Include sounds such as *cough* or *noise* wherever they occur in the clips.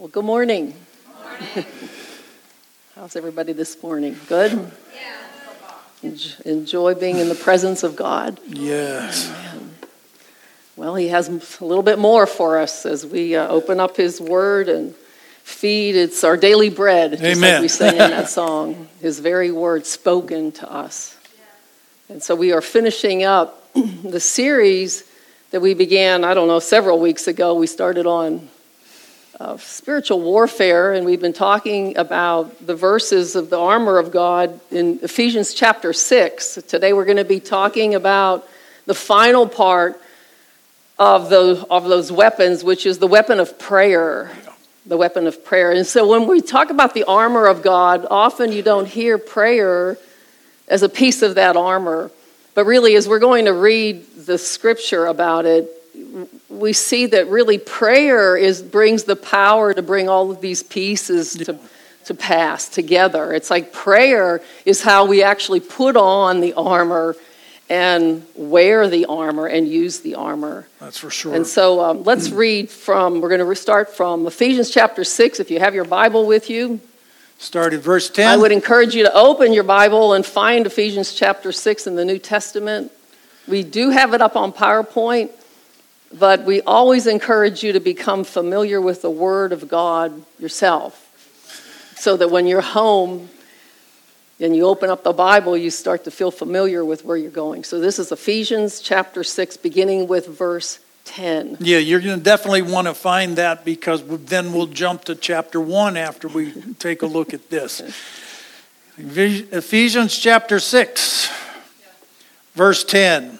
Well, good morning. How's everybody this morning? Good? Yeah. Enjoy being in the presence of God? Yes. Well, He has a little bit more for us as we uh, open up His Word and feed. It's our daily bread, just Amen. like we sang in that *laughs* song. His very word spoken to us. And so we are finishing up *clears throat* the series that we began, I don't know, several weeks ago. We started on uh, spiritual warfare, and we've been talking about the verses of the armor of God in Ephesians chapter 6. Today we're going to be talking about the final part of those, of those weapons, which is the weapon of prayer. The weapon of prayer. And so when we talk about the armor of God, often you don't hear prayer as a piece of that armor. But really, as we're going to read the scripture about it, we see that really prayer is brings the power to bring all of these pieces to, to pass together. It's like prayer is how we actually put on the armor and wear the armor and use the armor. That's for sure. And so um, let's *clears throat* read from, we're going to start from Ephesians chapter 6. If you have your Bible with you, Start at verse 10. I would encourage you to open your Bible and find Ephesians chapter 6 in the New Testament. We do have it up on PowerPoint, but we always encourage you to become familiar with the Word of God yourself so that when you're home and you open up the Bible, you start to feel familiar with where you're going. So this is Ephesians chapter 6, beginning with verse 10. Yeah, you're going to definitely want to find that because then we'll jump to chapter 1 after we *laughs* take a look at this. Ephesians chapter 6, verse 10.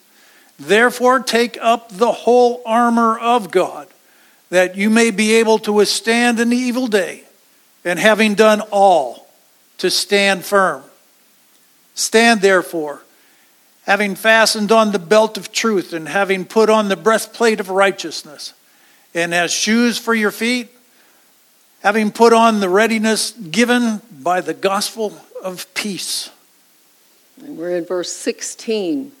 Therefore, take up the whole armor of God, that you may be able to withstand an evil day, and having done all, to stand firm. Stand therefore having fastened on the belt of truth, and having put on the breastplate of righteousness, and as shoes for your feet, having put on the readiness given by the gospel of peace. And we're in verse 16.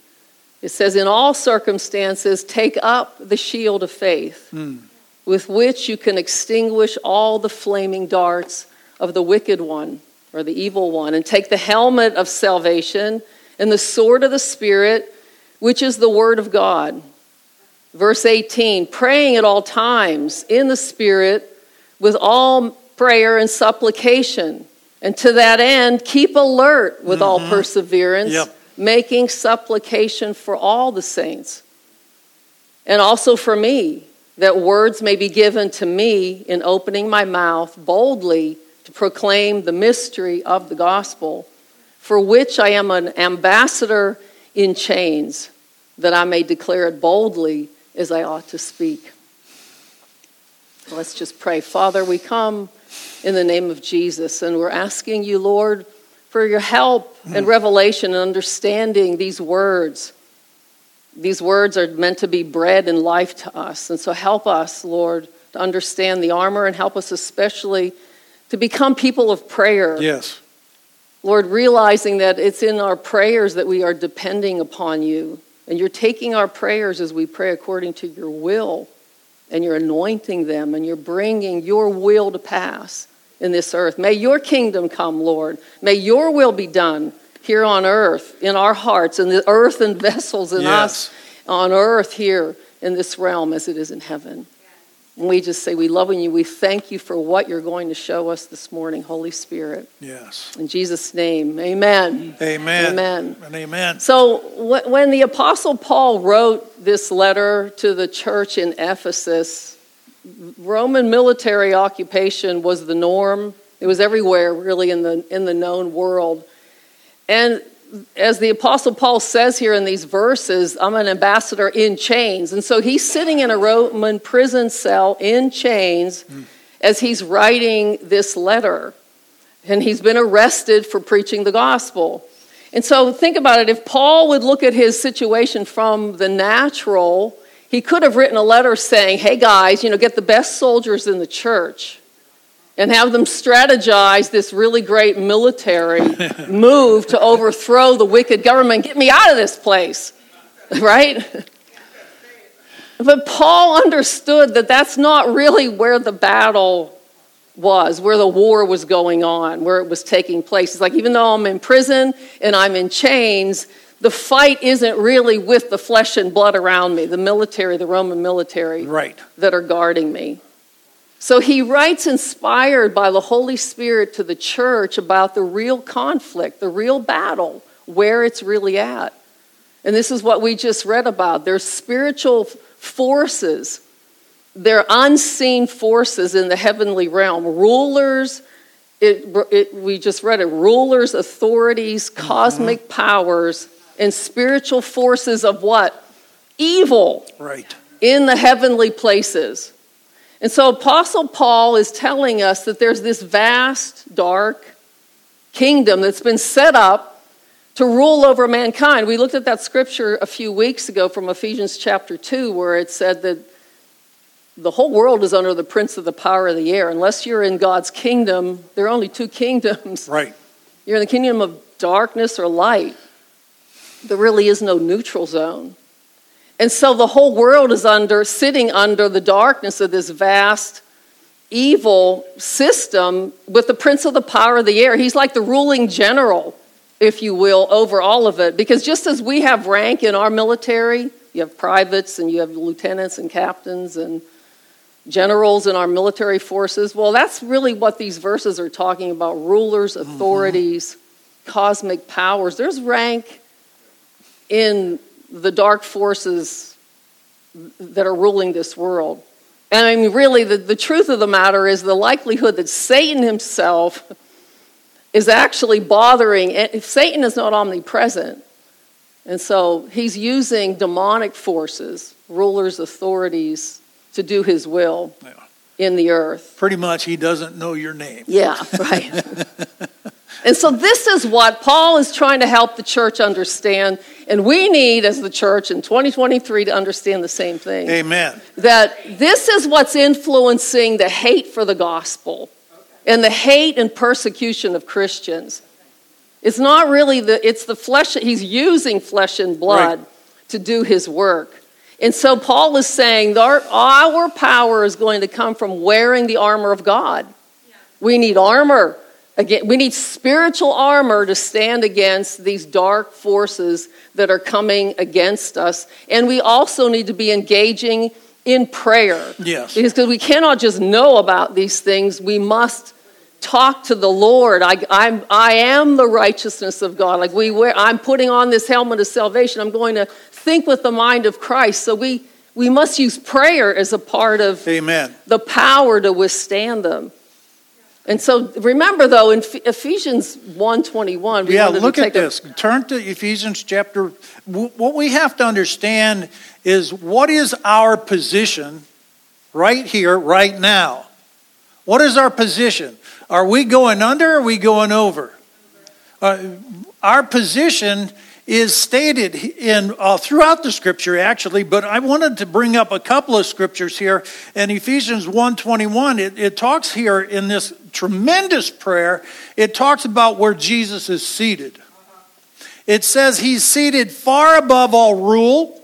It says, In all circumstances, take up the shield of faith, Hmm. with which you can extinguish all the flaming darts of the wicked one or the evil one, and take the helmet of salvation and the sword of the Spirit, which is the Word of God. Verse 18 praying at all times in the Spirit with all prayer and supplication. And to that end, keep alert with all perseverance, Yep. Making supplication for all the saints. And also for me, that words may be given to me in opening my mouth boldly to proclaim the mystery of the gospel for which I am an ambassador in chains, that I may declare it boldly as I ought to speak. Let's just pray. Father, we come in the name of Jesus, and we're asking you, Lord, for your help and hmm. revelation and understanding these words. These words are meant to be bread and life to us. And so help us, Lord, to understand the armor and help us especially to become people of prayer. Yes. Lord, realizing that it's in our prayers that we are depending upon you. And you're taking our prayers as we pray according to your will, and you're anointing them, and you're bringing your will to pass in this earth. May your kingdom come, Lord. May your will be done here on earth, in our hearts, in the earth and vessels in Yes. us on earth here in this realm as it is in heaven. And we just say, We love you. We thank you for what you're going to show us this morning, Holy Spirit. Yes. In Jesus' name, amen. Amen. Amen. And amen. So, when the Apostle Paul wrote this letter to the church in Ephesus, Roman military occupation was the norm. It was everywhere, really, in the, in the known world. And as the Apostle Paul says here in these verses, I'm an ambassador in chains. And so he's sitting in a Roman prison cell in chains hmm. as he's writing this letter. And he's been arrested for preaching the gospel. And so think about it if Paul would look at his situation from the natural, he could have written a letter saying, hey guys, you know, get the best soldiers in the church and have them strategize this really great military *laughs* move to overthrow the wicked government. Get me out of this place, *laughs* right? But Paul understood that that's not really where the battle was, where the war was going on, where it was taking place. It's like, even though I'm in prison and I'm in chains, the fight isn't really with the flesh and blood around me, the military, the Roman military Right. that are guarding me. So he writes, inspired by the Holy Spirit, to the church about the real conflict, the real battle, where it's really at. And this is what we just read about. There's spiritual forces, they're unseen forces in the heavenly realm, rulers. It, it, we just read it rulers, authorities, cosmic mm-hmm. powers, and spiritual forces of what? Evil Right. in the heavenly places. And so Apostle Paul is telling us that there's this vast, dark kingdom that's been set up to rule over mankind. We looked at that scripture a few weeks ago from Ephesians chapter 2, where it said that the whole world is under the prince of the power of the air. Unless you're in God's kingdom, there are only two kingdoms. Right. You're in the kingdom of darkness or light. There really is no neutral zone. And so the whole world is under sitting under the darkness of this vast evil system with the prince of the power of the air. He's like the ruling general, if you will, over all of it. Because just as we have rank in our military, you have privates and you have lieutenants and captains and generals in our military forces. Well, that's really what these verses are talking about rulers, mm-hmm. authorities, cosmic powers. There's rank in the dark forces that are ruling this world. And I mean, really, the, the truth of the matter is the likelihood that Satan himself is actually bothering, and if Satan is not omnipresent, and so he's using demonic forces, rulers, authorities, to do his will Yeah. in the earth. Pretty much, he doesn't know your name. Yeah, right. *laughs* *laughs* and so this is what Paul is trying to help the church understand. And we need, as the church in 2023, to understand the same thing Amen. that this is what's influencing the hate for the gospel and the hate and persecution of Christians. It's not really the, it's the flesh, he's using flesh and blood Right. to do his work. And so Paul is saying that our, our power is going to come from wearing the armor of God. We need armor. Again, we need spiritual armor to stand against these dark forces that are coming against us. And we also need to be engaging in prayer. Yes. Because we cannot just know about these things, we must talk to the Lord. I, I'm, I am the righteousness of God. Like we wear, I'm putting on this helmet of salvation. I'm going to think with the mind of Christ. So we, we must use prayer as a part of Amen. the power to withstand them. And so remember though in Eph- Ephesians 1:21 we Yeah, look at take a- this. Turn to Ephesians chapter. What we have to understand is what is our position right here, right now? What is our position? Are we going under or are we going over? Uh, our position is stated in uh, throughout the scripture actually but i wanted to bring up a couple of scriptures here. In ephesians 1.21 it, it talks here in this tremendous prayer. It talks about where jesus is seated. It says he's seated far above all rule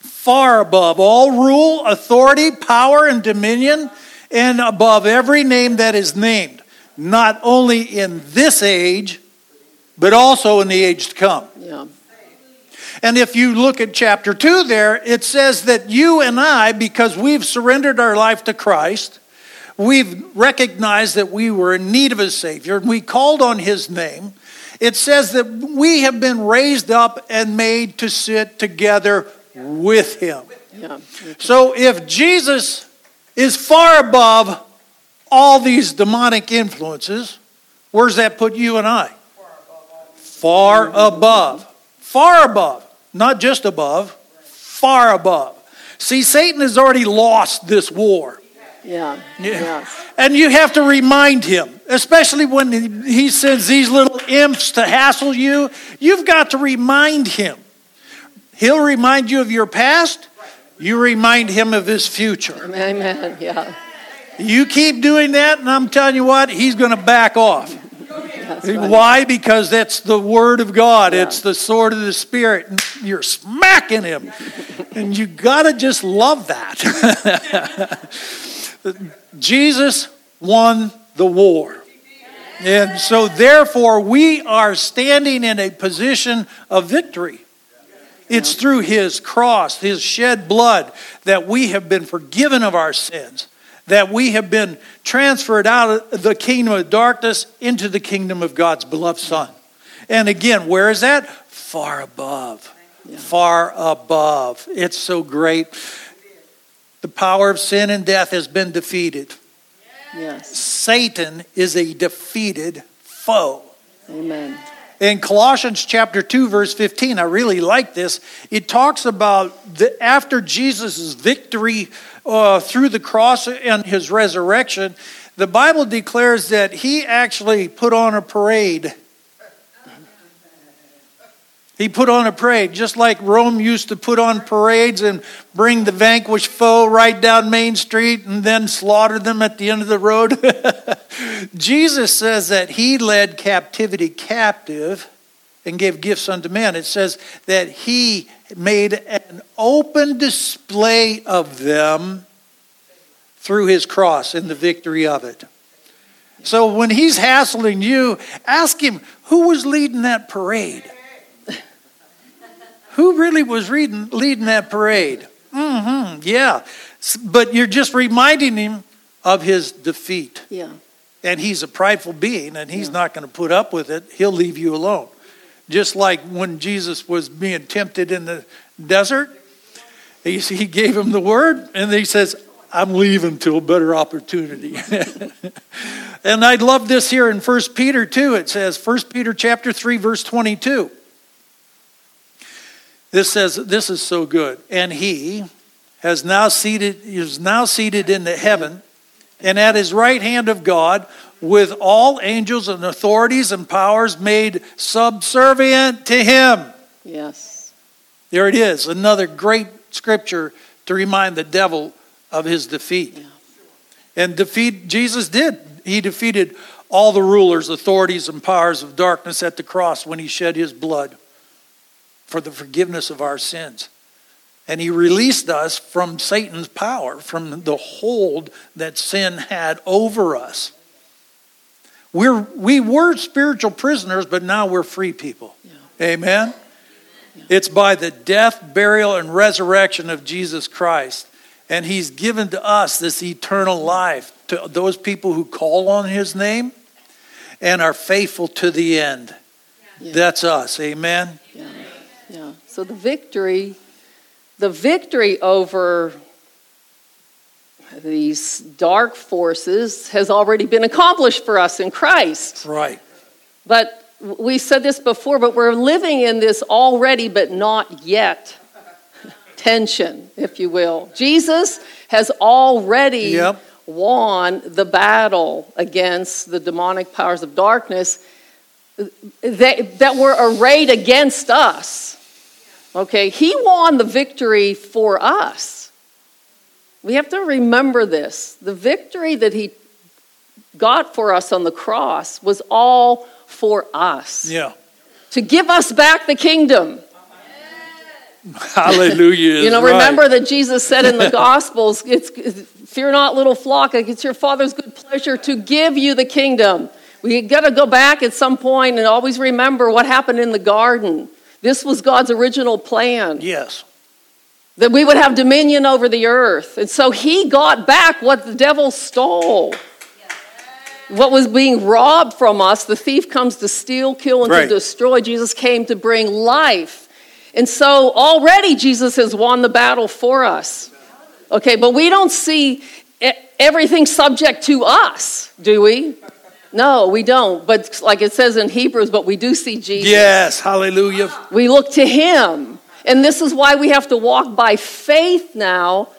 far above all rule authority power and dominion and above every name that is named. Not only in this age but also in the age to come yeah. and if you look at chapter 2 there, it says that you and I, because we've surrendered our life to Christ, we've recognized that we were in need of a Savior, and we called on His name. It says that we have been raised up and made to sit together with Him. Yeah. So if Jesus is far above all these demonic influences, where's that put you and I? Far above. Far above. Not just above, far above. See, Satan has already lost this war. Yeah. Yes. And you have to remind him, especially when he sends these little imps to hassle you. You've got to remind him. He'll remind you of your past, you remind him of his future. Amen. Yeah. You keep doing that, and I'm telling you what, he's going to back off. Right. Why? Because that's the word of God. Yeah. It's the sword of the spirit. And you're smacking him. and you got to just love that. *laughs* Jesus won the war. And so, therefore, we are standing in a position of victory. It's through his cross, his shed blood, that we have been forgiven of our sins, that we have been transferred out of the kingdom of darkness into the kingdom of God's beloved Son. And again, where is that? Far above. Yeah. Far above. It's so great. The power of sin and death has been defeated. Yes. Satan is a defeated foe. Amen. In Colossians chapter 2 verse 15, I really like this. It talks about the, after Jesus' victory uh, through the cross and his resurrection, the Bible declares that he actually put on a parade he put on a parade, just like Rome used to put on parades and bring the vanquished foe right down Main Street and then slaughter them at the end of the road. *laughs* Jesus says that he led captivity captive and gave gifts unto men. It says that he made an open display of them through his cross and the victory of it. So when he's hassling you, ask him who was leading that parade? Who really was reading, leading that parade? Mm-hmm, yeah. But you're just reminding him of his defeat. Yeah. And he's a prideful being, and he's yeah. not going to put up with it. He'll leave you alone. Just like when Jesus was being tempted in the desert, he, he gave him the word, and he says, I'm leaving to a better opportunity. *laughs* and I love this here in 1 Peter 2. It says, 1 Peter chapter 3, verse 22. This says, this is so good. And he has now seated, is now seated in the heaven and at his right hand of God with all angels and authorities and powers made subservient to him. Yes. There it is, another great scripture to remind the devil of his defeat. Yeah. And defeat Jesus did. He defeated all the rulers, authorities, and powers of darkness at the cross when he shed his blood for the forgiveness of our sins. And he released us from Satan's power, from the hold that sin had over us. We're, we were spiritual prisoners, but now we're free people. Yeah. Amen? Yeah. It's by the death, burial, and resurrection of Jesus Christ. And he's given to us this eternal life to those people who call on his name and are faithful to the end. Yeah. That's us. Amen? So the victory, the victory over these dark forces has already been accomplished for us in Christ. Right. But we said this before, but we're living in this already but not yet *laughs* tension, if you will. Jesus has already yep. won the battle against the demonic powers of darkness that, that were arrayed against us. Okay, he won the victory for us. We have to remember this. The victory that he got for us on the cross was all for us. Yeah. To give us back the kingdom. *laughs* Hallelujah. you know, right. remember that Jesus said in the *laughs* Gospels, it's, fear not, little flock, it's your Father's good pleasure to give you the kingdom. We got to go back at some point and always remember what happened in the garden. This was God's original plan. Yes. That we would have dominion over the earth. And so he got back what the devil stole. What was being robbed from us, the thief comes to steal, kill, and right. to destroy. Jesus came to bring life. And so already Jesus has won the battle for us. Okay, but we don't see everything subject to us, do we? No, we don't. But like it says in Hebrews, but we do see Jesus. Yes, hallelujah. We look to him. And this is why we have to walk by faith now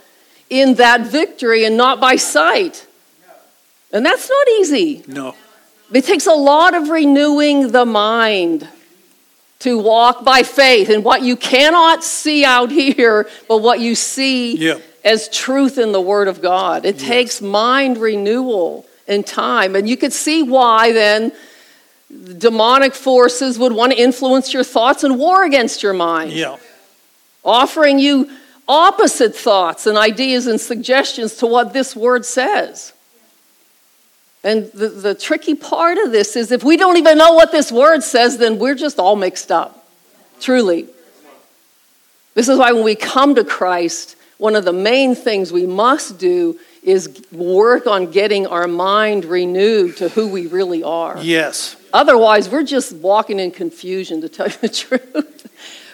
in that victory and not by sight. And that's not easy. No. It takes a lot of renewing the mind to walk by faith and what you cannot see out here, but what you see Yeah. as truth in the Word of God. It takes mind renewal and time. And you could see why then demonic forces would want to influence your thoughts and war against your mind Yeah. offering you opposite thoughts and ideas and suggestions to what this word says. And the, the tricky part of this is if we don't even know what this word says, then we're just all mixed up. Truly. This is why when we come to Christ, one of the main things we must do is work on getting our mind renewed to who we really are. Yes. Otherwise, we're just walking in confusion, to tell you the *laughs* truth.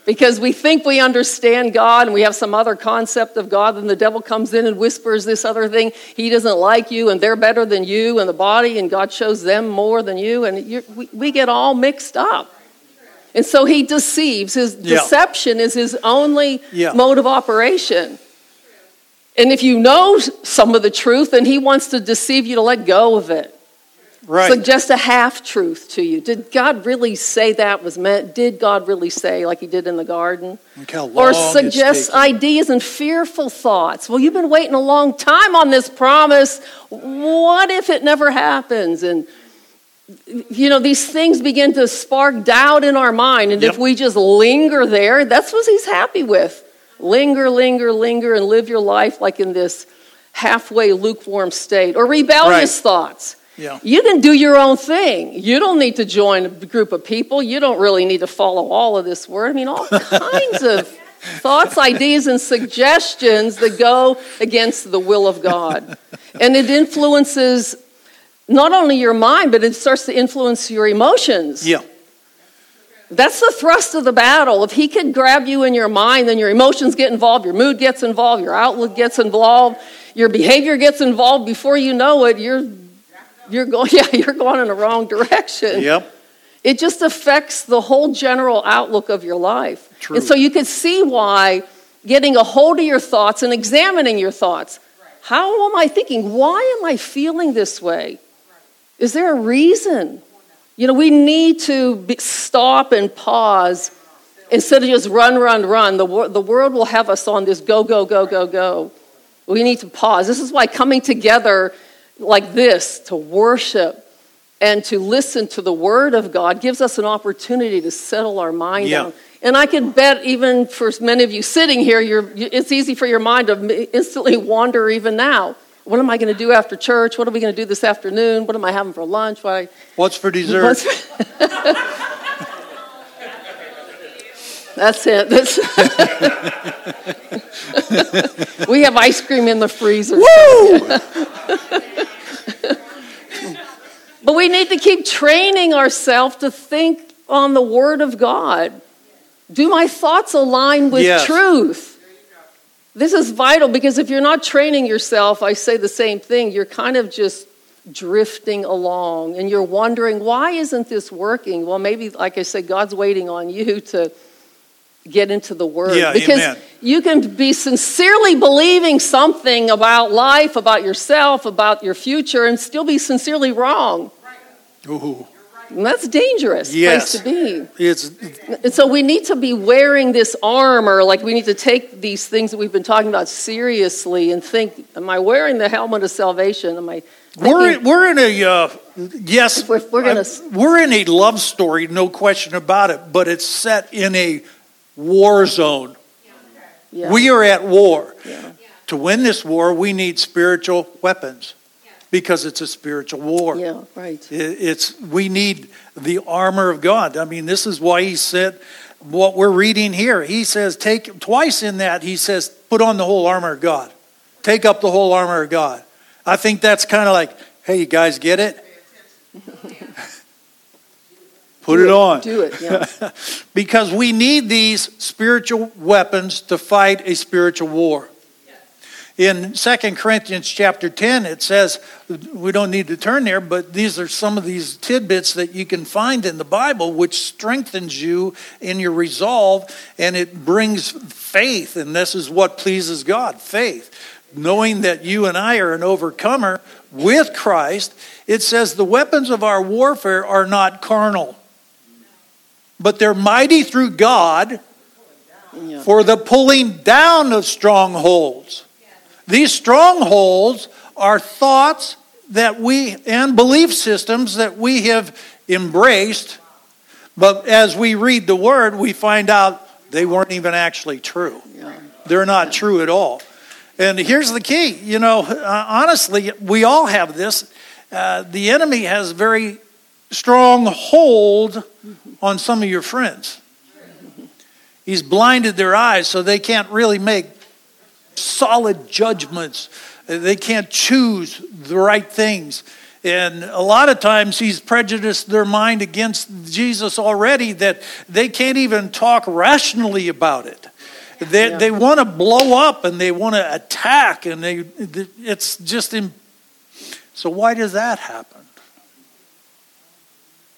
because we think we understand God and we have some other concept of God, then the devil comes in and whispers this other thing. He doesn't like you and they're better than you and the body, and God shows them more than you. And you're, we, we get all mixed up. And so he deceives. His Yeah. deception is his only Yeah. mode of operation. And if you know some of the truth, then he wants to deceive you to let go of it Right. suggest a half truth to you. Did God really say that was meant? Did God really say, like he did in the garden? Or suggest ideas and fearful thoughts. Well, you've been waiting a long time on this promise. What if it never happens? And, you know, these things begin to spark doubt in our mind. And if we just linger there, that's what he's happy with. Linger, linger, linger, and live your life like in this halfway lukewarm state. Or rebellious Right. thoughts. Yeah. You can do your own thing. You don't need to join a group of people. You don't really need to follow all of this word. I mean, all kinds of *laughs* thoughts, ideas, and suggestions that go against the will of God. And it influences not only your mind, but it starts to influence your emotions. Yeah. That's the thrust of the battle. If he can grab you in your mind, then your emotions get involved, your mood gets involved, your outlook gets involved, your behavior gets involved. Before you know it, you're you're going *laughs* yeah, you're going in the wrong direction. Yep. It just affects the whole general outlook of your life. True. And so you can see why getting a hold of your thoughts and examining your thoughts. How am I thinking? Why am I feeling this way? Is there a reason? You know, we need to be, stop and pause instead of just run, run, run. The, wor- the world will have us on this go, go, go, go, go. We need to pause. This is why coming together like this to worship and to listen to the word of God gives us an opportunity to settle our mind Yeah. down. And I can bet, even for many of you sitting here, you're, it's easy for your mind to instantly wander even now. What am I going to do after church? What are we going to do this afternoon? What am I having for lunch? What's for *laughs* dessert? What's- That's it. That's *laughs* we have ice cream in the freezer. but we need to keep training ourselves to think on the Word of God. Do my thoughts align with Yes. truth? This is vital because if you're not training yourself, I say the same thing, you're kind of just drifting along and you're wondering, why isn't this working? Well, maybe, like I said, God's waiting on you to get into the Word. Yeah, because amen. you can be sincerely believing something about life, about yourself, about your future, and still be sincerely wrong. Ooh. And that's dangerous Yes. place to be. It's And so we need to be wearing this armor, like we need to take these things that we've been talking about seriously and think, am I wearing the helmet of salvation? Am I we're we're in a uh, yes We're- we're gonna- I- we're in a love story, no question about it. But it's set in a war zone. yeah, We are at war. yeah. To win this war, we need spiritual weapons because it's a spiritual war. yeah, right. It- It's we need the armor of God. I mean, this is why he said what we're reading here. He says take twice in that he says put on the whole armor of God. Take up the whole armor of God. I think that's kind of like, hey, you guys get it? *laughs* Put Do it on. Do it, yeah. *laughs* Because we need these spiritual weapons to fight a spiritual war. In 2 Corinthians chapter 10, it says, we don't need to turn there, but these are some of these tidbits that you can find in the Bible, which strengthens you in your resolve and it brings faith. And this is what pleases God faith. knowing that you and I are an overcomer with Christ, it says the weapons of our warfare are not carnal, but they're mighty through God for the pulling down of strongholds. These strongholds are thoughts that we and belief systems that we have embraced, but as we read the word, we find out they weren't even actually true. Yeah. They're not true at all. And here's the key you know, uh, honestly, we all have this. Uh, the enemy has very strong hold on some of your friends. He's blinded their eyes so they can't really make solid judgments. They can't choose the right things. And a lot of times he's prejudiced their mind against Jesus already that they can't even talk rationally about it. They, Yeah. they want to blow up and they want to attack and they it's just in, so why does that happen?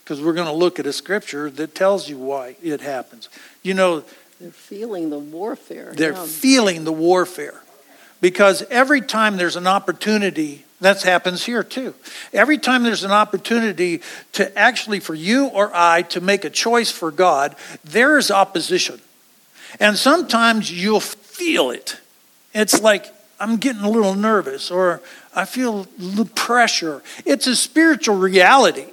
Because we're going to look at a scripture that tells you why it happens. You know, They're feeling the warfare. they're yeah. feeling the warfare. Because every time there's an opportunity, that happens here too. Every time there's an opportunity to actually, for you or I, to make a choice for God, there is opposition. And sometimes you'll feel it. It's like, I'm getting a little nervous, or I feel the pressure. It's a spiritual reality.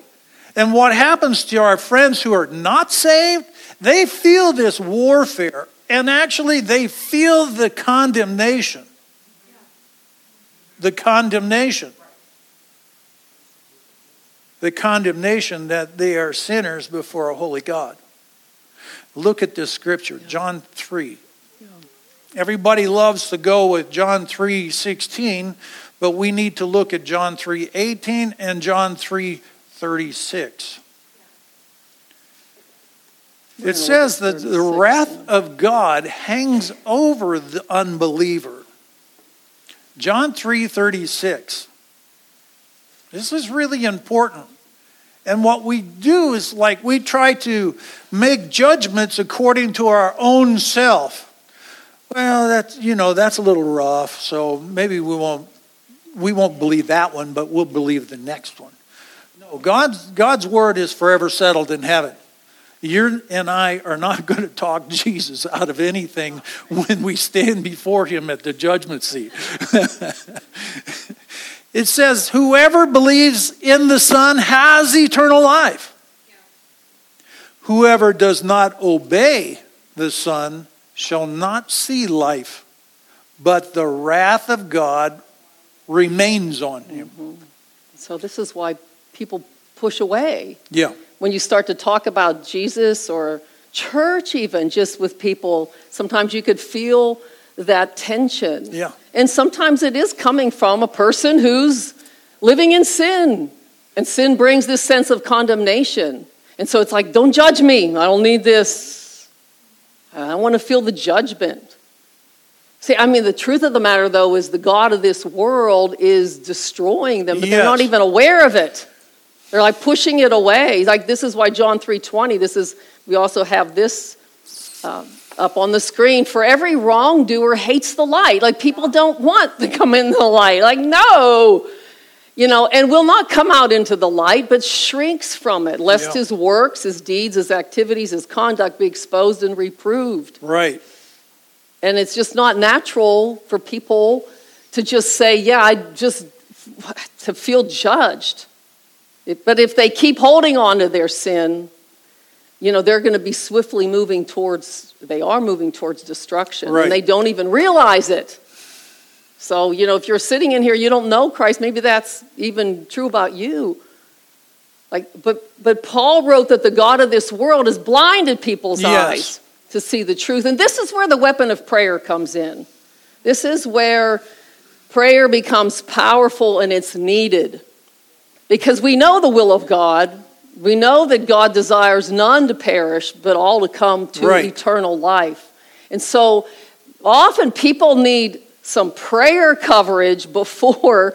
And what happens to our friends who are not saved, they feel this warfare, and actually they feel the condemnation. The condemnation. The condemnation that they are sinners before a holy God. Look at this scripture, John 3. Everybody loves to go with John 3 16, but we need to look at John 3 18 and John 3 36. It says that the wrath of God hangs over the unbeliever. John 3:36. This is really important. And what we do is like we try to make judgments according to our own self. Well, that's you know, that's a little rough, so maybe we won't we won't believe that one, but we'll believe the next one. No, God's God's word is forever settled in heaven. You and I are not *laughs* going to talk Jesus out of anything when we stand before him at the judgment seat. *laughs* it says, Whoever believes in the Son has eternal life. Whoever does not obey the Son shall not see life, but the wrath of God remains on him. Mm-hmm. So this is why people push away Yeah. When you start to talk about Jesus or church, even just with people. Sometimes you could feel that tension. Yeah. And sometimes it is coming from a person who's living in sin. And sin brings this sense of condemnation. And so it's like, don't judge me. I don't need this. I want to feel the judgment. See, I mean, the truth of the matter, though, is the God of this world is destroying them, but they're not even aware of it. They're like pushing it away. Like this is why John three twenty. This is we also have this um, up on the screen. For every wrongdoer hates the light. Like people don't want to come in the light. Like no, you know, and will not come out into the light, but shrinks from it, lest Yeah. his works, his deeds, his activities, his conduct be exposed and reproved. Right. And it's just not natural for people to just say, yeah, I just, to feel judged. But if they keep holding on to their sin, you know, they're going to be swiftly moving towards, they are moving towards destruction. Right. And they don't even realize it. So, you know, if you're sitting in here, you don't know Christ, maybe that's even true about you. Like, but, but Paul wrote that the God of this world has blinded people's Yes. eyes to see the truth. And this is where the weapon of prayer comes in. This is where prayer becomes powerful and it's needed. Because we know the will of God. We know that God desires none to perish, but all to come to Right. eternal life. And so often people need some prayer coverage *laughs* before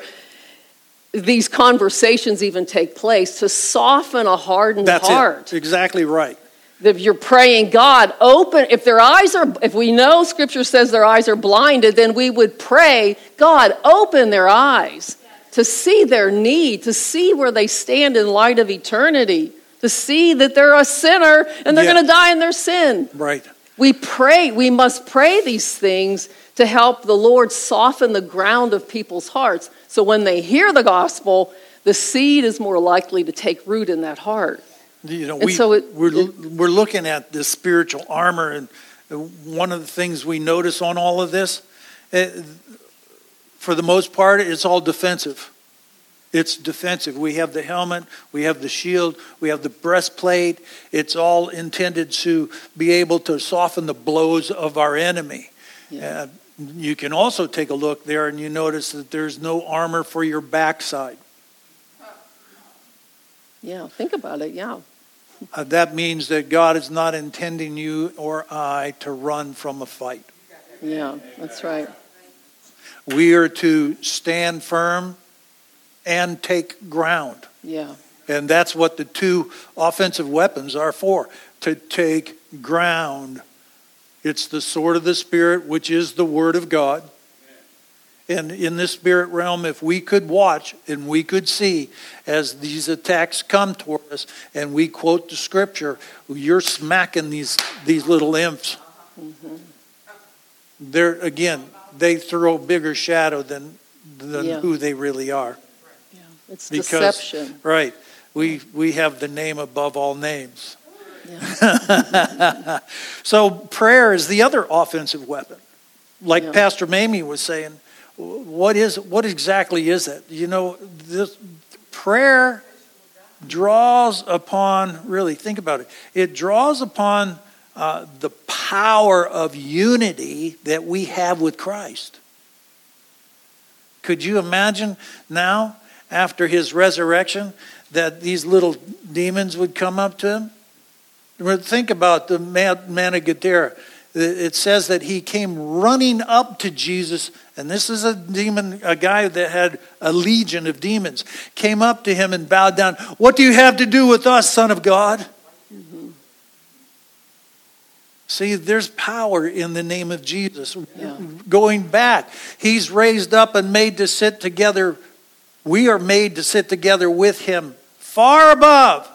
these conversations even take place to soften a hardened That's heart. it. Exactly right. If you're praying, God, open, if their eyes are, if we know scripture says their eyes are blinded, then we would pray, God, open their eyes to see their need, to see where they stand in light of eternity, to see that they're a sinner and they're Yeah. going to die in their sin. Right. We pray, we must pray these things to help the Lord soften the ground of people's hearts. So when they hear the gospel, the seed is more likely to take root in that heart. You know, And we, so it- we're, it- we're looking at this spiritual armor, and one of the things we notice on all of this, eh, for the most part, it's all defensive. It's defensive. We have the helmet, we have the shield, we have the breastplate. It's all intended to be able to soften the blows of our enemy. Yeah. Uh, you can also take a look there and you notice that there's no armor for your backside. Yeah, think about it. Yeah. Uh, that means that God is not intending you or I to run from a fight. Yeah, that's right. We are to stand firm and take ground. Yeah. And that's what the two offensive weapons are for to take ground. It's the sword of the Spirit, which is the Word of God. And in this spirit realm, if we could watch and we could see as these attacks come toward us and we quote the scripture, you're smacking these, these little imps. Mm-hmm. They're, again, they throw a bigger shadow than, than Yeah. who they really are. Yeah. It's Because- deception. Right. We, we have the name above all names. Yeah. *laughs* So prayer is the other offensive weapon. Like Yeah. Pastor Mamie was saying, what is what exactly is it? You know, this prayer draws upon really think about it. It draws upon uh, the power of unity that we have with Christ. Could you imagine now, after his resurrection, that these little demons would come up to him? Think about the man, of Gadara. It says that he came running up to Jesus, and this is a demon, a guy that had a legion of demons, came up to him and bowed down. What do you have to do with us, Son of God? See, there's power in the name of Jesus. Yeah. Going back, he's raised up and made to sit together. We are made to sit together with him far above.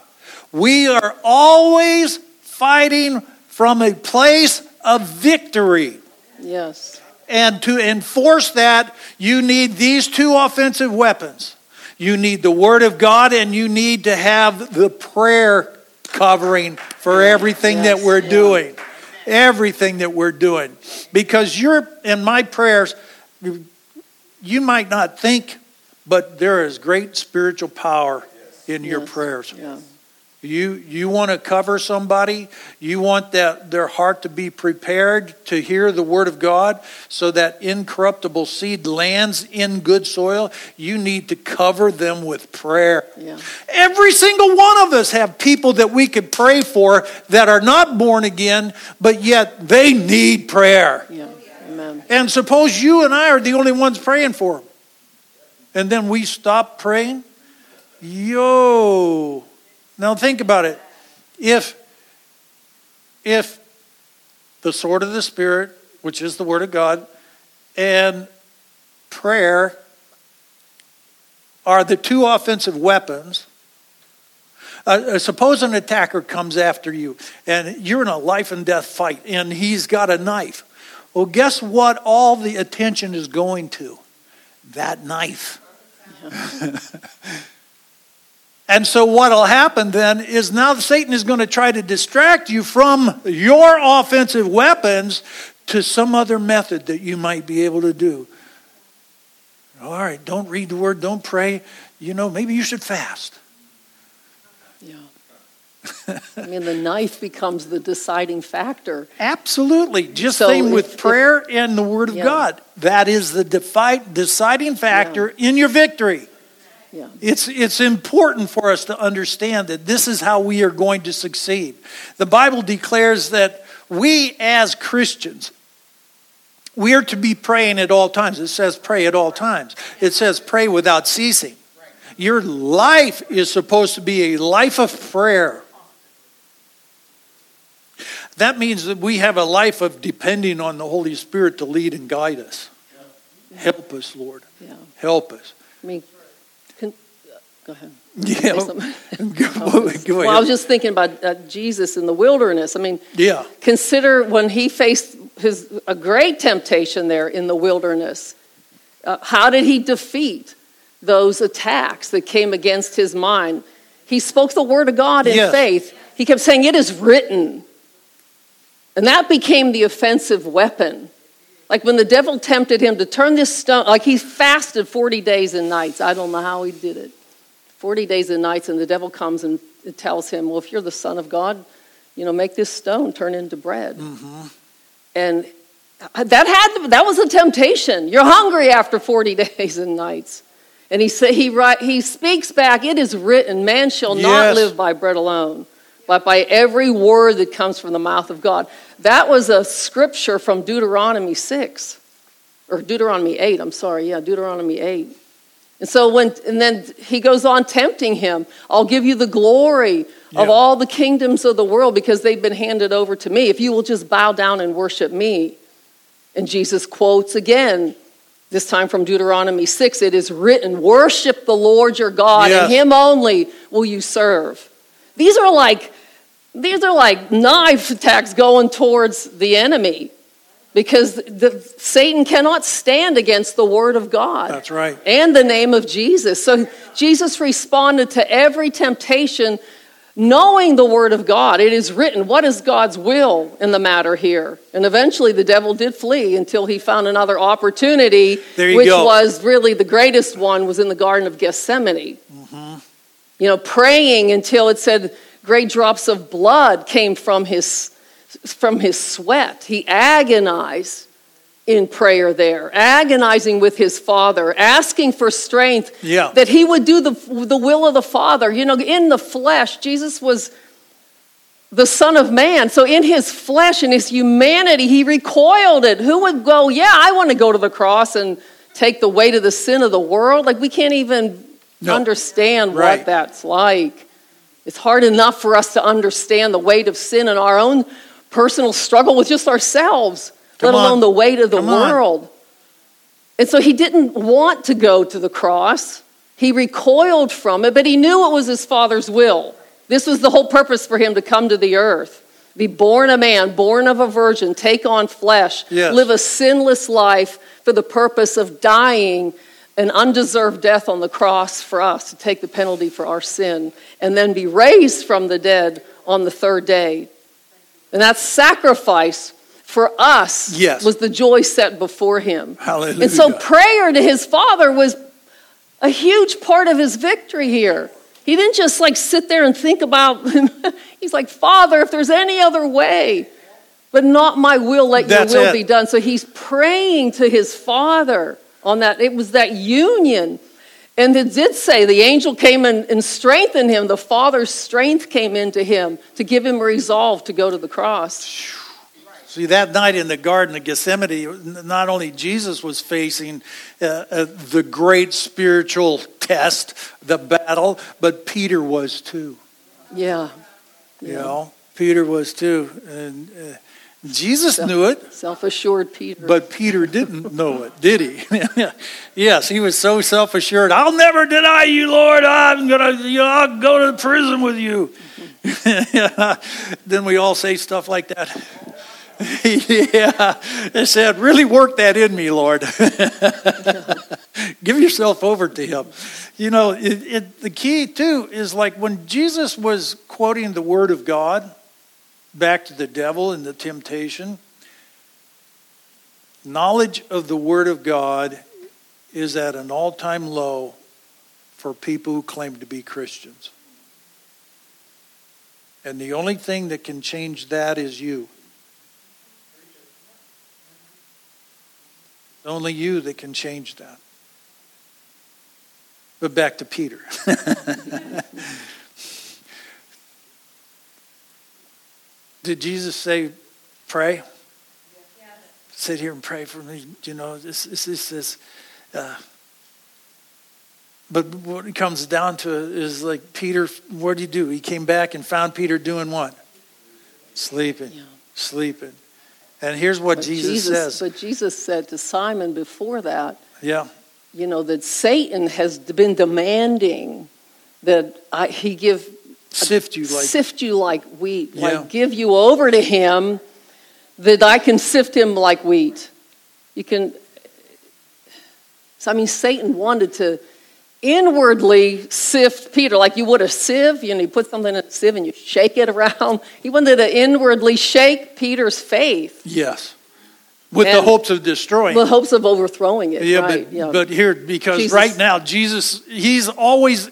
We are always fighting from a place of victory. Yes. And to enforce that, you need these two offensive weapons. You need the Word of God, and you need to have the prayer covering for everything Yes, that we're yeah. doing. Everything that we're doing. Because you're, in my prayers, you might not think, but there is great spiritual power in your prayers. You you want to cover somebody, you want that their heart to be prepared to hear the word of God so that incorruptible seed lands in good soil, you need to cover them with prayer. Yeah. Every single one of us have people that we could pray for that are not born again, but yet they need prayer. Yeah. Amen. And suppose you and I are the only ones praying for them. And then we stop praying? Yo. Now think about it. If if the sword of the spirit, which is the word of God, and prayer are the two offensive weapons, uh, uh, suppose an attacker comes after you and you're in a life and death fight and he's got a knife. Well, guess what all the attention is going to? That knife. *laughs* and so what'll happen then is now Satan is going to try to distract you from your offensive weapons to some other method that you might be able to do. All right, don't read the word, don't pray. You know, maybe you should fast. Yeah. I mean, the knife becomes the deciding factor. Absolutely. Just So same if- with prayer and the Word of Yeah. God. That is the defi- deciding factor in your victory. Yeah. It's, it's important for us to understand that this is how we are going to succeed. The Bible declares that we as Christians, we are to be praying at all times. It says pray at all times. It says pray without ceasing. Your life is supposed to be a life of prayer. that means that we have a life of depending on the Holy Spirit to lead and guide us. Help us, Lord. Yeah. Help us. I mean, go ahead. *laughs* Yeah. *laughs* Go, *laughs* go ahead. Well, I was just thinking about uh, Jesus in the wilderness. I mean, yeah. consider when he faced his a great temptation there in the wilderness. Uh, how did he defeat those attacks that came against his mind? He spoke the word of God in Yes. faith. He kept saying, "It is written," and that became the offensive weapon. Like when the devil tempted him to turn this stone, like he fasted 40 days and nights. I don't know how he did it. 40 days and nights, and the devil comes and tells him, Well, if you're the Son of God, you know, make this stone turn into bread. Mm-hmm. And uh, that had that was a temptation. You're hungry after 40 *laughs* days and nights. And he say, he write, he speaks back, it is written, man shall not live by bread alone, but by every word that comes from the mouth of God. That was a scripture from Deuteronomy 6 or Deuteronomy 8, I'm sorry. Yeah, Deuteronomy 8. And so when and then he goes on tempting him, I'll give you the glory of all the kingdoms of the world because they've been handed over to me. If you will just bow down and worship me. And Jesus quotes again, this time from Deuteronomy 6, it is written, worship the Lord your God and him only will you serve. These are like these are like knife attacks going towards the enemy because the, Satan cannot stand against the word of God That's right. and the name of Jesus. So Jesus responded to every temptation knowing the word of God. It is written, what is God's will in the matter here? And eventually the devil did flee until he found another opportunity, which go. was really the greatest one was in the Garden of Gethsemane. Mm-hmm. You know, praying until it said great drops of blood came from his from his sweat. He agonized in prayer there, agonizing with his father, asking for strength Yeah. that he would do the, the will of the Father. You know, in the flesh, Jesus was the Son of Man. So in his flesh and his humanity, he recoiled it. Who would go, yeah, I want to go to the cross and take the weight of the sin of the world? Like, we can't even No. understand Right. what that's like. It's hard enough for us to understand the weight of sin in our own personal struggle with just ourselves, Come let alone the weight of the Come on. world. And so he didn't want to go to the cross. He recoiled from it, but he knew it was his father's will. This was the whole purpose for him to come to the earth. Be born a man, born of a virgin, take on flesh, Yes. live a sinless life for the purpose of dying an undeserved death on the cross for us to take the penalty for our sin, and then be raised from the dead on the third day. And that sacrifice for us Yes. was the joy set before him. Hallelujah. And so prayer to his father was a huge part of his victory here. He didn't just like sit there and think about, *laughs* he's like, Father, if there's any other way, but not my will, let That's your will it. be done. So he's praying to his father on that. It was that union. And it did say the angel came and, and strengthened him. The father's strength came into him to give him resolve to go to the cross. See, that night in the Garden of Gethsemane, not only Jesus was facing uh, uh, the great spiritual test, the battle, but Peter was too. Yeah. You know, Peter was too. And uh, Jesus knew it, Self assured Peter. but Peter didn't know it, did he? *laughs* yes, he was so self assured. I'll never deny you, Lord. I'm going to, you know, I'll go to prison with you. *laughs* then we all say stuff like that. *laughs* yeah, they said, really work that in me, Lord. Give yourself over to Him. You know, it, it, the key too is like when Jesus was quoting the Word of God back to the devil and the temptation, knowledge of the Word of God is at an all time low for people who claim to be Christians. And the only thing that can change that is you. Only you that can change that. But back to Peter. *laughs* Did Jesus say, pray? Sit here and pray for me. You know, this, this, this, this. Uh, but what it comes down to is like Peter, what did he do? He came back and found Peter doing what? Sleeping. Yeah. Sleeping. And here's what But Jesus, says. But Jesus said to Simon before that, yeah. you know, that Satan has been demanding that I, he give Sift you like sift you like wheat, Yeah. like give you over to him, that I can sift him like wheat. You can. So I mean, Satan wanted to inwardly sift Peter, like you would a sieve. You know, you put something in a sieve and you shake it around. *laughs* He wanted to inwardly shake Peter's faith, Yes. With the hopes of destroying. with hopes of overthrowing it. yeah, right? but, yeah. but here, because Jesus- right now, Jesus, he's always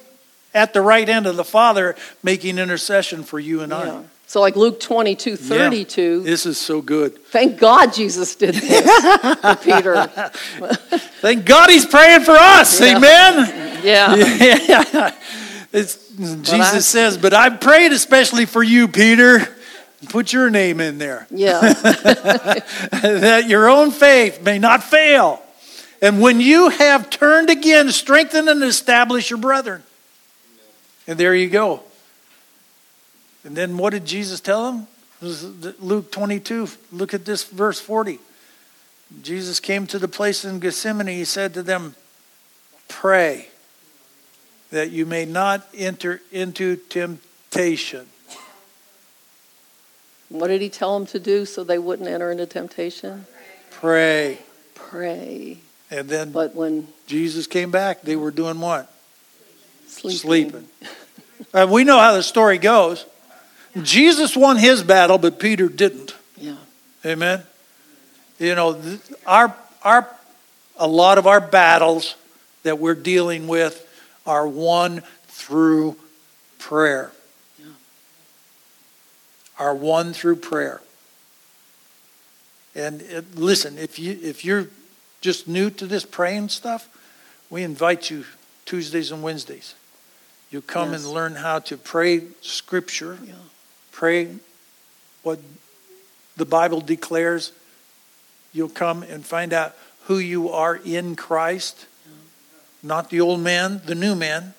at the right end of the Father making intercession for you and yeah. I. So like Luke 22, Yeah. 32. This is so good. Thank God Jesus did this for *laughs* Peter. *laughs* Thank God he's praying for us. Yeah. Amen. *laughs* Yeah. Yeah. It's, Jesus I- says, but I prayed especially for you, Peter. Put your name in there. Yeah. that your own faith may not fail. And when you have turned again, strengthen and establish your brethren. And there you go. And then what did Jesus tell them? Luke 22. Look at this verse 40. Jesus came to the place in Gethsemane. He said to them, Pray that you may not enter into temptation. What did he tell them to do so they wouldn't enter into temptation? Pray. Pray. And then But when Jesus came back, they were doing what? Sleeping. sleeping. Uh, we know how the story goes. Jesus won his battle, but Peter didn't. Yeah. Amen. You know, our our a lot of our battles that we're dealing with are won through prayer. Yeah. Are won through prayer. And it, listen, if you if you're just new to this praying stuff, we invite you Tuesdays and Wednesdays. You come Yes. and learn how to pray scripture, Yeah. pray what the Bible declares. You'll come and find out who you are in Christ, not the old man, the new man.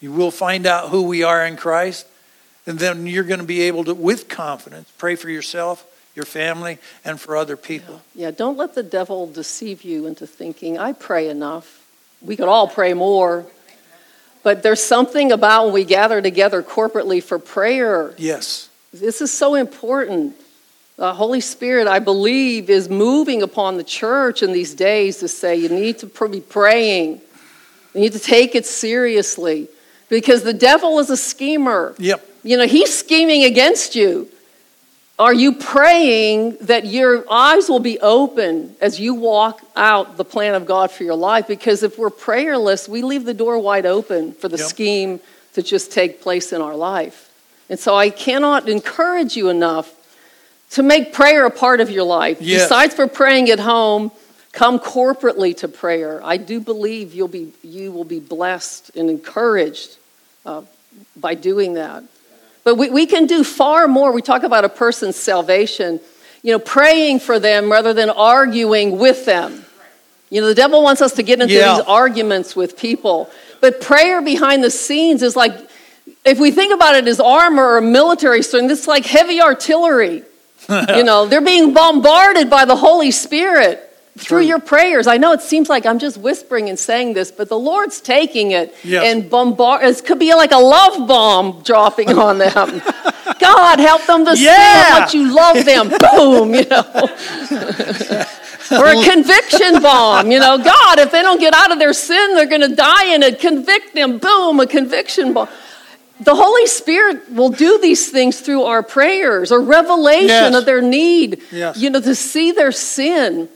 You will find out who we are in Christ, and then you're going to be able to, with confidence, pray for yourself, your family, and for other people. Yeah, don't let the devil deceive you into thinking, I pray enough. We could all pray more. But there's something about when we gather together corporately for prayer. Yes. This is so important. The Holy Spirit, I believe, is moving upon the church in these days to say you need to be praying. You need to take it seriously because the devil is a schemer. Yep. You know, he's scheming against you. Are you praying that your eyes will be open as you walk out the plan of God for your life? Because if we're prayerless, we leave the door wide open for the Yep. scheme to just take place in our life. And so I cannot encourage you enough to make prayer a part of your life. Yes. Besides for praying at home, come corporately to prayer. I do believe you'll be, you will be blessed and encouraged uh, by doing that. But we, we can do far more. We talk about a person's salvation, you know, praying for them rather than arguing with them. You know, the devil wants us to get into Yeah. these arguments with people. But prayer behind the scenes is like, if we think about it as armor or military strength, it's like heavy artillery. *laughs* you know, they're being bombarded by the Holy Spirit through your prayers. I know it seems like I'm just whispering and saying this, but the Lord's taking it Yes. and bombard. It could be like a love bomb dropping on them. *laughs* God, help them to see Yeah. how much you love them. *laughs* Boom, you know. *laughs* or a conviction bomb, you know. God, if they don't get out of their sin, they're going to die in it. Convict them. Boom, a conviction bomb. The Holy Spirit will do these things through our prayers or revelation Yes. of their need, Yes. you know, to see their sin.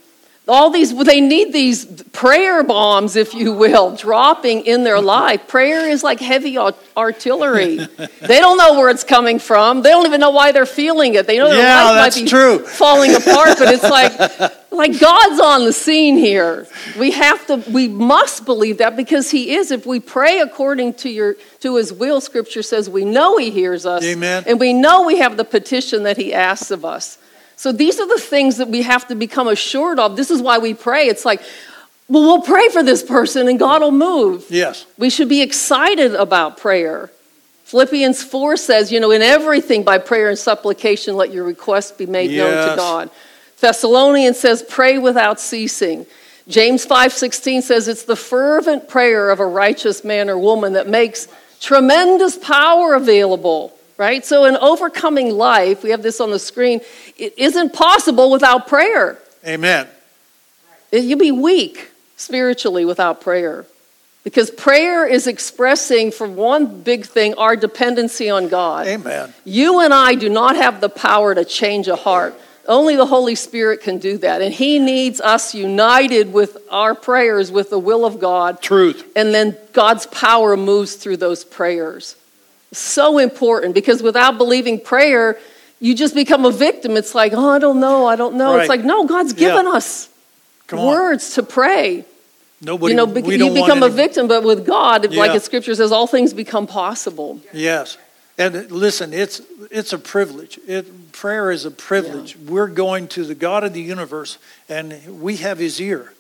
All these, they need these prayer bombs, if you will, dropping in their life. Prayer is like heavy artillery. *laughs* they don't know where it's coming from. They don't even know why they're feeling it. They know their Yeah, life that's might be true. *laughs* falling apart, but it's like, *laughs* like God's on the scene here. We have to, we must believe that because He is. If we pray according to your to His will, Scripture says we know He hears us, Amen. and we know we have the petition that He asks of us. So these are the things that we have to become assured of. This is why we pray. It's like, well, we'll pray for this person and God will move. Yes. We should be excited about prayer. Philippians 4 says, you know, in everything by prayer and supplication, let your requests be made known to God. Thessalonians says, pray without ceasing. James 5:16 says it's the fervent prayer of a righteous man or woman that makes tremendous power available, right? So in overcoming life, we have this on the screen, it isn't possible without prayer. Amen. You'd be weak spiritually without prayer. Because prayer is expressing, for one big thing, our dependency on God. Amen. You and I do not have the power to change a heart. Only the Holy Spirit can do that. And He needs us united with our prayers, with the will of God. Truth. And then God's power moves through those prayers. So important because without believing prayer, you just become a victim. It's like, oh, I don't know, I don't know. Right. It's like, no, God's Yeah. given us Come on. words to pray. Nobody. you know, bec- you become a victim, but with God, like Yeah. the scripture says, all things become possible. Yes. And uh, listen, it's it's a privilege. It, prayer is a privilege. We're going to the God of the universe, and we have His ear.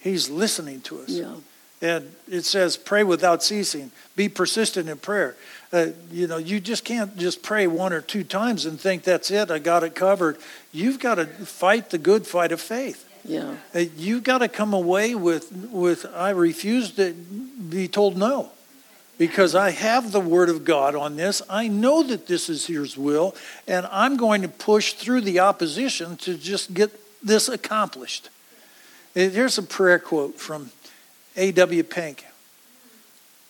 He's listening to us. Yeah. And it says, pray without ceasing. Be persistent in prayer. Uh, you know, you just can't just pray one or two times and think that's it. I got it covered. You've got to fight the good fight of faith. Yeah. Uh, You got to come away with with I refuse to be told no, because I have the word of God on this. I know that this is His will, and I'm going to push through the opposition to just get this accomplished. Uh, Here's a prayer quote from A.W. Pink.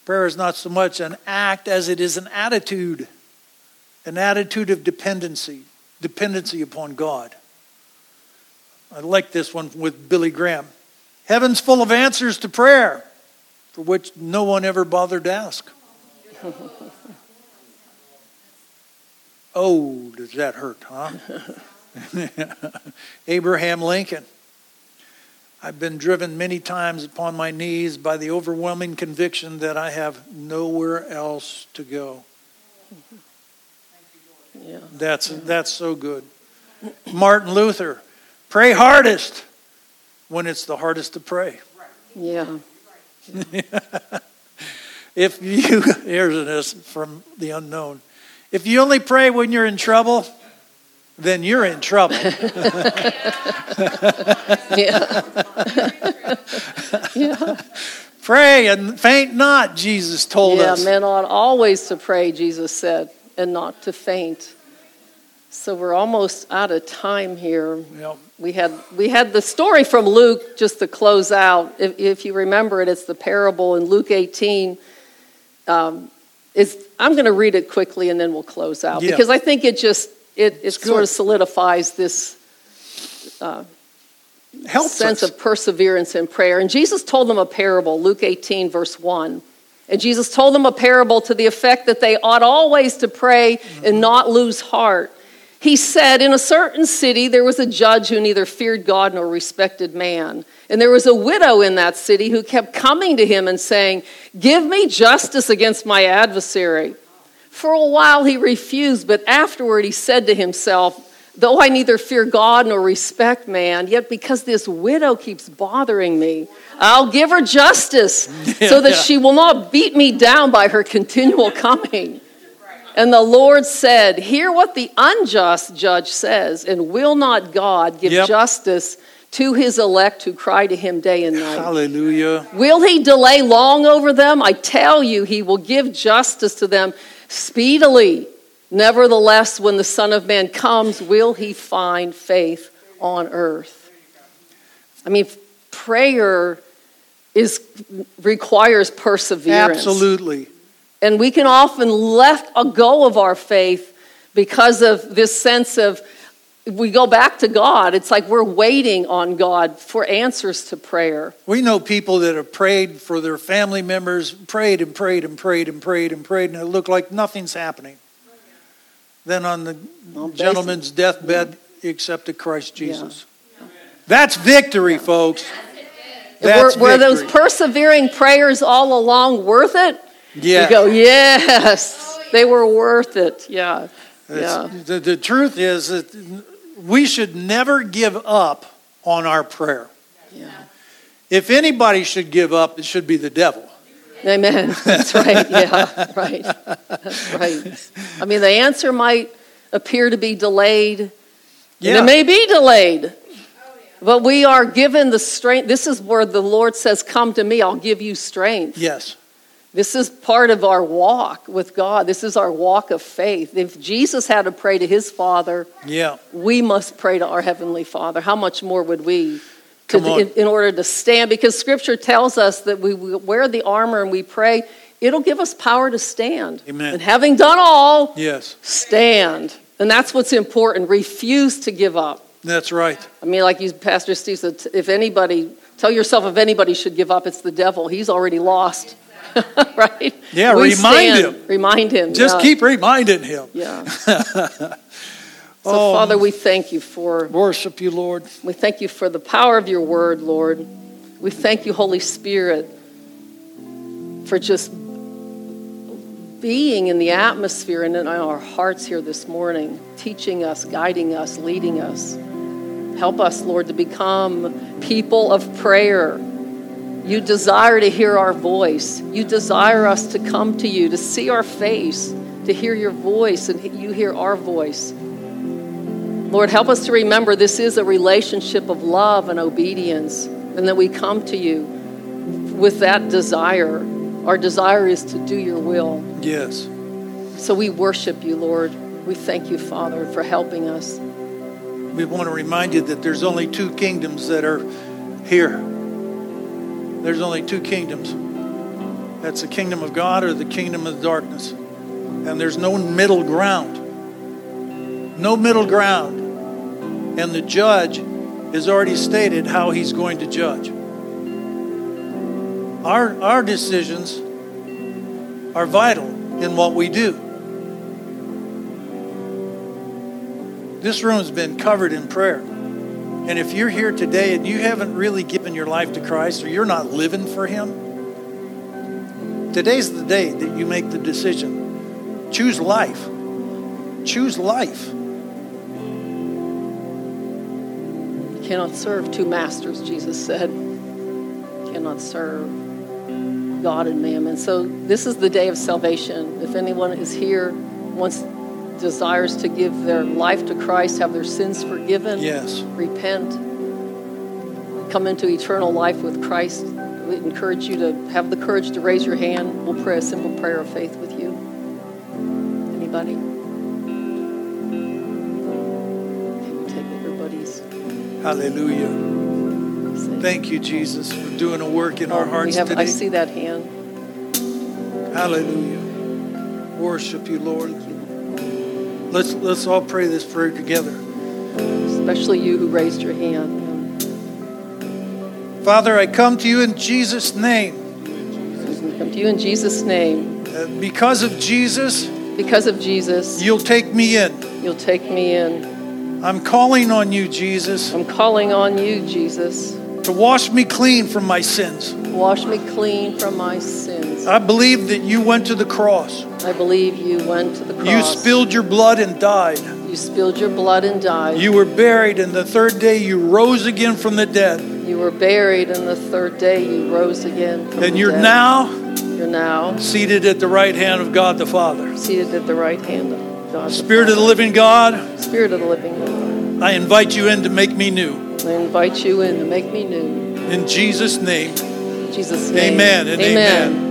Prayer is not so much an act as it is an attitude, an attitude of dependency, dependency upon God. I like this one with Billy Graham. Heaven's full of answers to prayer, for which no one ever bothered to ask. *laughs* oh, does that hurt, huh? *laughs* Abraham Lincoln. I've been driven many times upon my knees by the overwhelming conviction that I have nowhere else to go. Yeah. That's, that's so good. Martin Luther, pray hardest when it's the hardest to pray. Yeah. *laughs* If you, *laughs* here's this from the unknown. If you only pray when you're in trouble, then you're in trouble. *laughs* Yeah. *laughs* yeah. pray and faint not, Jesus told Yeah, us. Yeah, men ought always to pray, Jesus said, and not to faint. So we're almost out of time here. Yep. We had we had the story from Luke just to close out. If, if you remember it, it's the parable in Luke 18. Um, it's, I'm going to read it quickly and then we'll close out Yeah. because I think it just it, it sort of solidifies this uh, Helps sense us. of perseverance in prayer. And Jesus told them a parable, Luke 18, verse 1. And Jesus told them a parable to the effect that they ought always to pray and not lose heart. He said, In a certain city there was a judge who neither feared God nor respected man. And there was a widow in that city who kept coming to him and saying, Give me justice against my adversary. For a while he refused, but afterward he said to himself, Though I neither fear God nor respect man, yet because this widow keeps bothering me, I'll give her justice *laughs* so that she will not beat me down by her continual coming. And the Lord said, Hear what the unjust judge says, and will not God give Yep. justice to his elect who cry to him day and night? Hallelujah. Will he delay long over them? I tell you, he will give justice to them speedily. Nevertheless, when the Son of Man comes, will he find faith on earth? I mean, prayer is requires perseverance. Absolutely. And we can often let a go of our faith because of this sense of we go back to God. It's like we're waiting on God for answers to prayer. We know people that have prayed for their family members, prayed and prayed and prayed and prayed and prayed, and it looked like nothing's happening. Then on the Well, gentleman's deathbed, he accepted Christ Jesus. That's victory, folks. were, That's were those victory. persevering prayers all along worth it? Yeah. You go, yes, they were worth it. Yeah. Yeah. The, the truth is that we should never give up on our prayer. Yeah. If anybody should give up, it should be the devil. Amen. *laughs* That's right. Yeah, right. That's right. I mean, the answer might appear to be delayed. Yeah. it may be delayed. But we are given the strength. This is where the Lord says, Come to me, I'll give you strength. Yes. This is part of our walk with God. This is our walk of faith. If Jesus had to pray to his Father, Yeah. we must pray to our Heavenly Father. How much more would we? To, in, in order to stand, because Scripture tells us that we, we wear the armor and we pray, it'll give us power to stand. Amen. And having done all, Yes. stand. And that's what's important. Refuse to give up. That's right. I mean, like you, Pastor Steve said, if anybody, tell yourself if anybody should give up, it's the devil. He's already lost. *laughs* right? Yeah, We remind stand. him. Remind him. Just yeah. keep reminding him. Yeah. *laughs* so, Oh. Father, we thank you for Worship you, Lord. we thank you for the power of your word, Lord. We thank you, Holy Spirit, for just being in the atmosphere and in our hearts here this morning, teaching us, guiding us, leading us. Help us, Lord, to become people of prayer. You desire to hear our voice. You desire us to come to you, to see our face, to hear your voice, and you hear our voice. Lord, help us to remember this is a relationship of love and obedience, and that we come to you with that desire. Our desire is to do your will. Yes. So we worship you, Lord. We thank you, Father, for helping us. We want to remind you that there's only two kingdoms that are here. There's only two kingdoms. That's the kingdom of God or the kingdom of darkness. And there's no middle ground. No middle ground. And the judge has already stated how he's going to judge. Our, our decisions are vital in what we do. This room's been covered in prayer. And if you're here today and you haven't really given your life to Christ or you're not living for Him, today's the day that you make the decision. Choose life. Choose life. You cannot serve two masters, Jesus said. You cannot serve God and mammon. So this is the day of salvation. If anyone is here, wants desires to give their life to Christ, have their sins forgiven, Yes. repent, come into eternal life with Christ, we encourage you to have the courage to raise your hand. We'll pray a simple prayer of faith with you. Anybody? Take everybody's. Hallelujah. Thank you, Jesus, for doing a work in our Oh, we hearts have- I see that hand. Hallelujah. Worship you, Lord. Let's let's all pray this prayer together. Especially you who raised your hand. Father, I come to you in Jesus' name. We come to you in Jesus' name. Uh, because of Jesus, Because of Jesus, you'll take me in. you'll take me in. I'm calling on you, Jesus, I'm calling on you, Jesus. to wash me clean from my sins. Wash me clean from my sins. I believe that you went to the cross. I believe you went to the cross. You spilled your blood and died. You spilled your blood and died. You were buried, and the third day you rose again from the dead. You were buried, and the third day you rose again. From And the you're dead. now You're now seated at the right hand of God the Father. seated at the right hand of God. the Spirit of the living God, Spirit of the living God. I invite you in to make me new. I invite you in to make me new. In Jesus' name. Jesus' name. Amen and amen.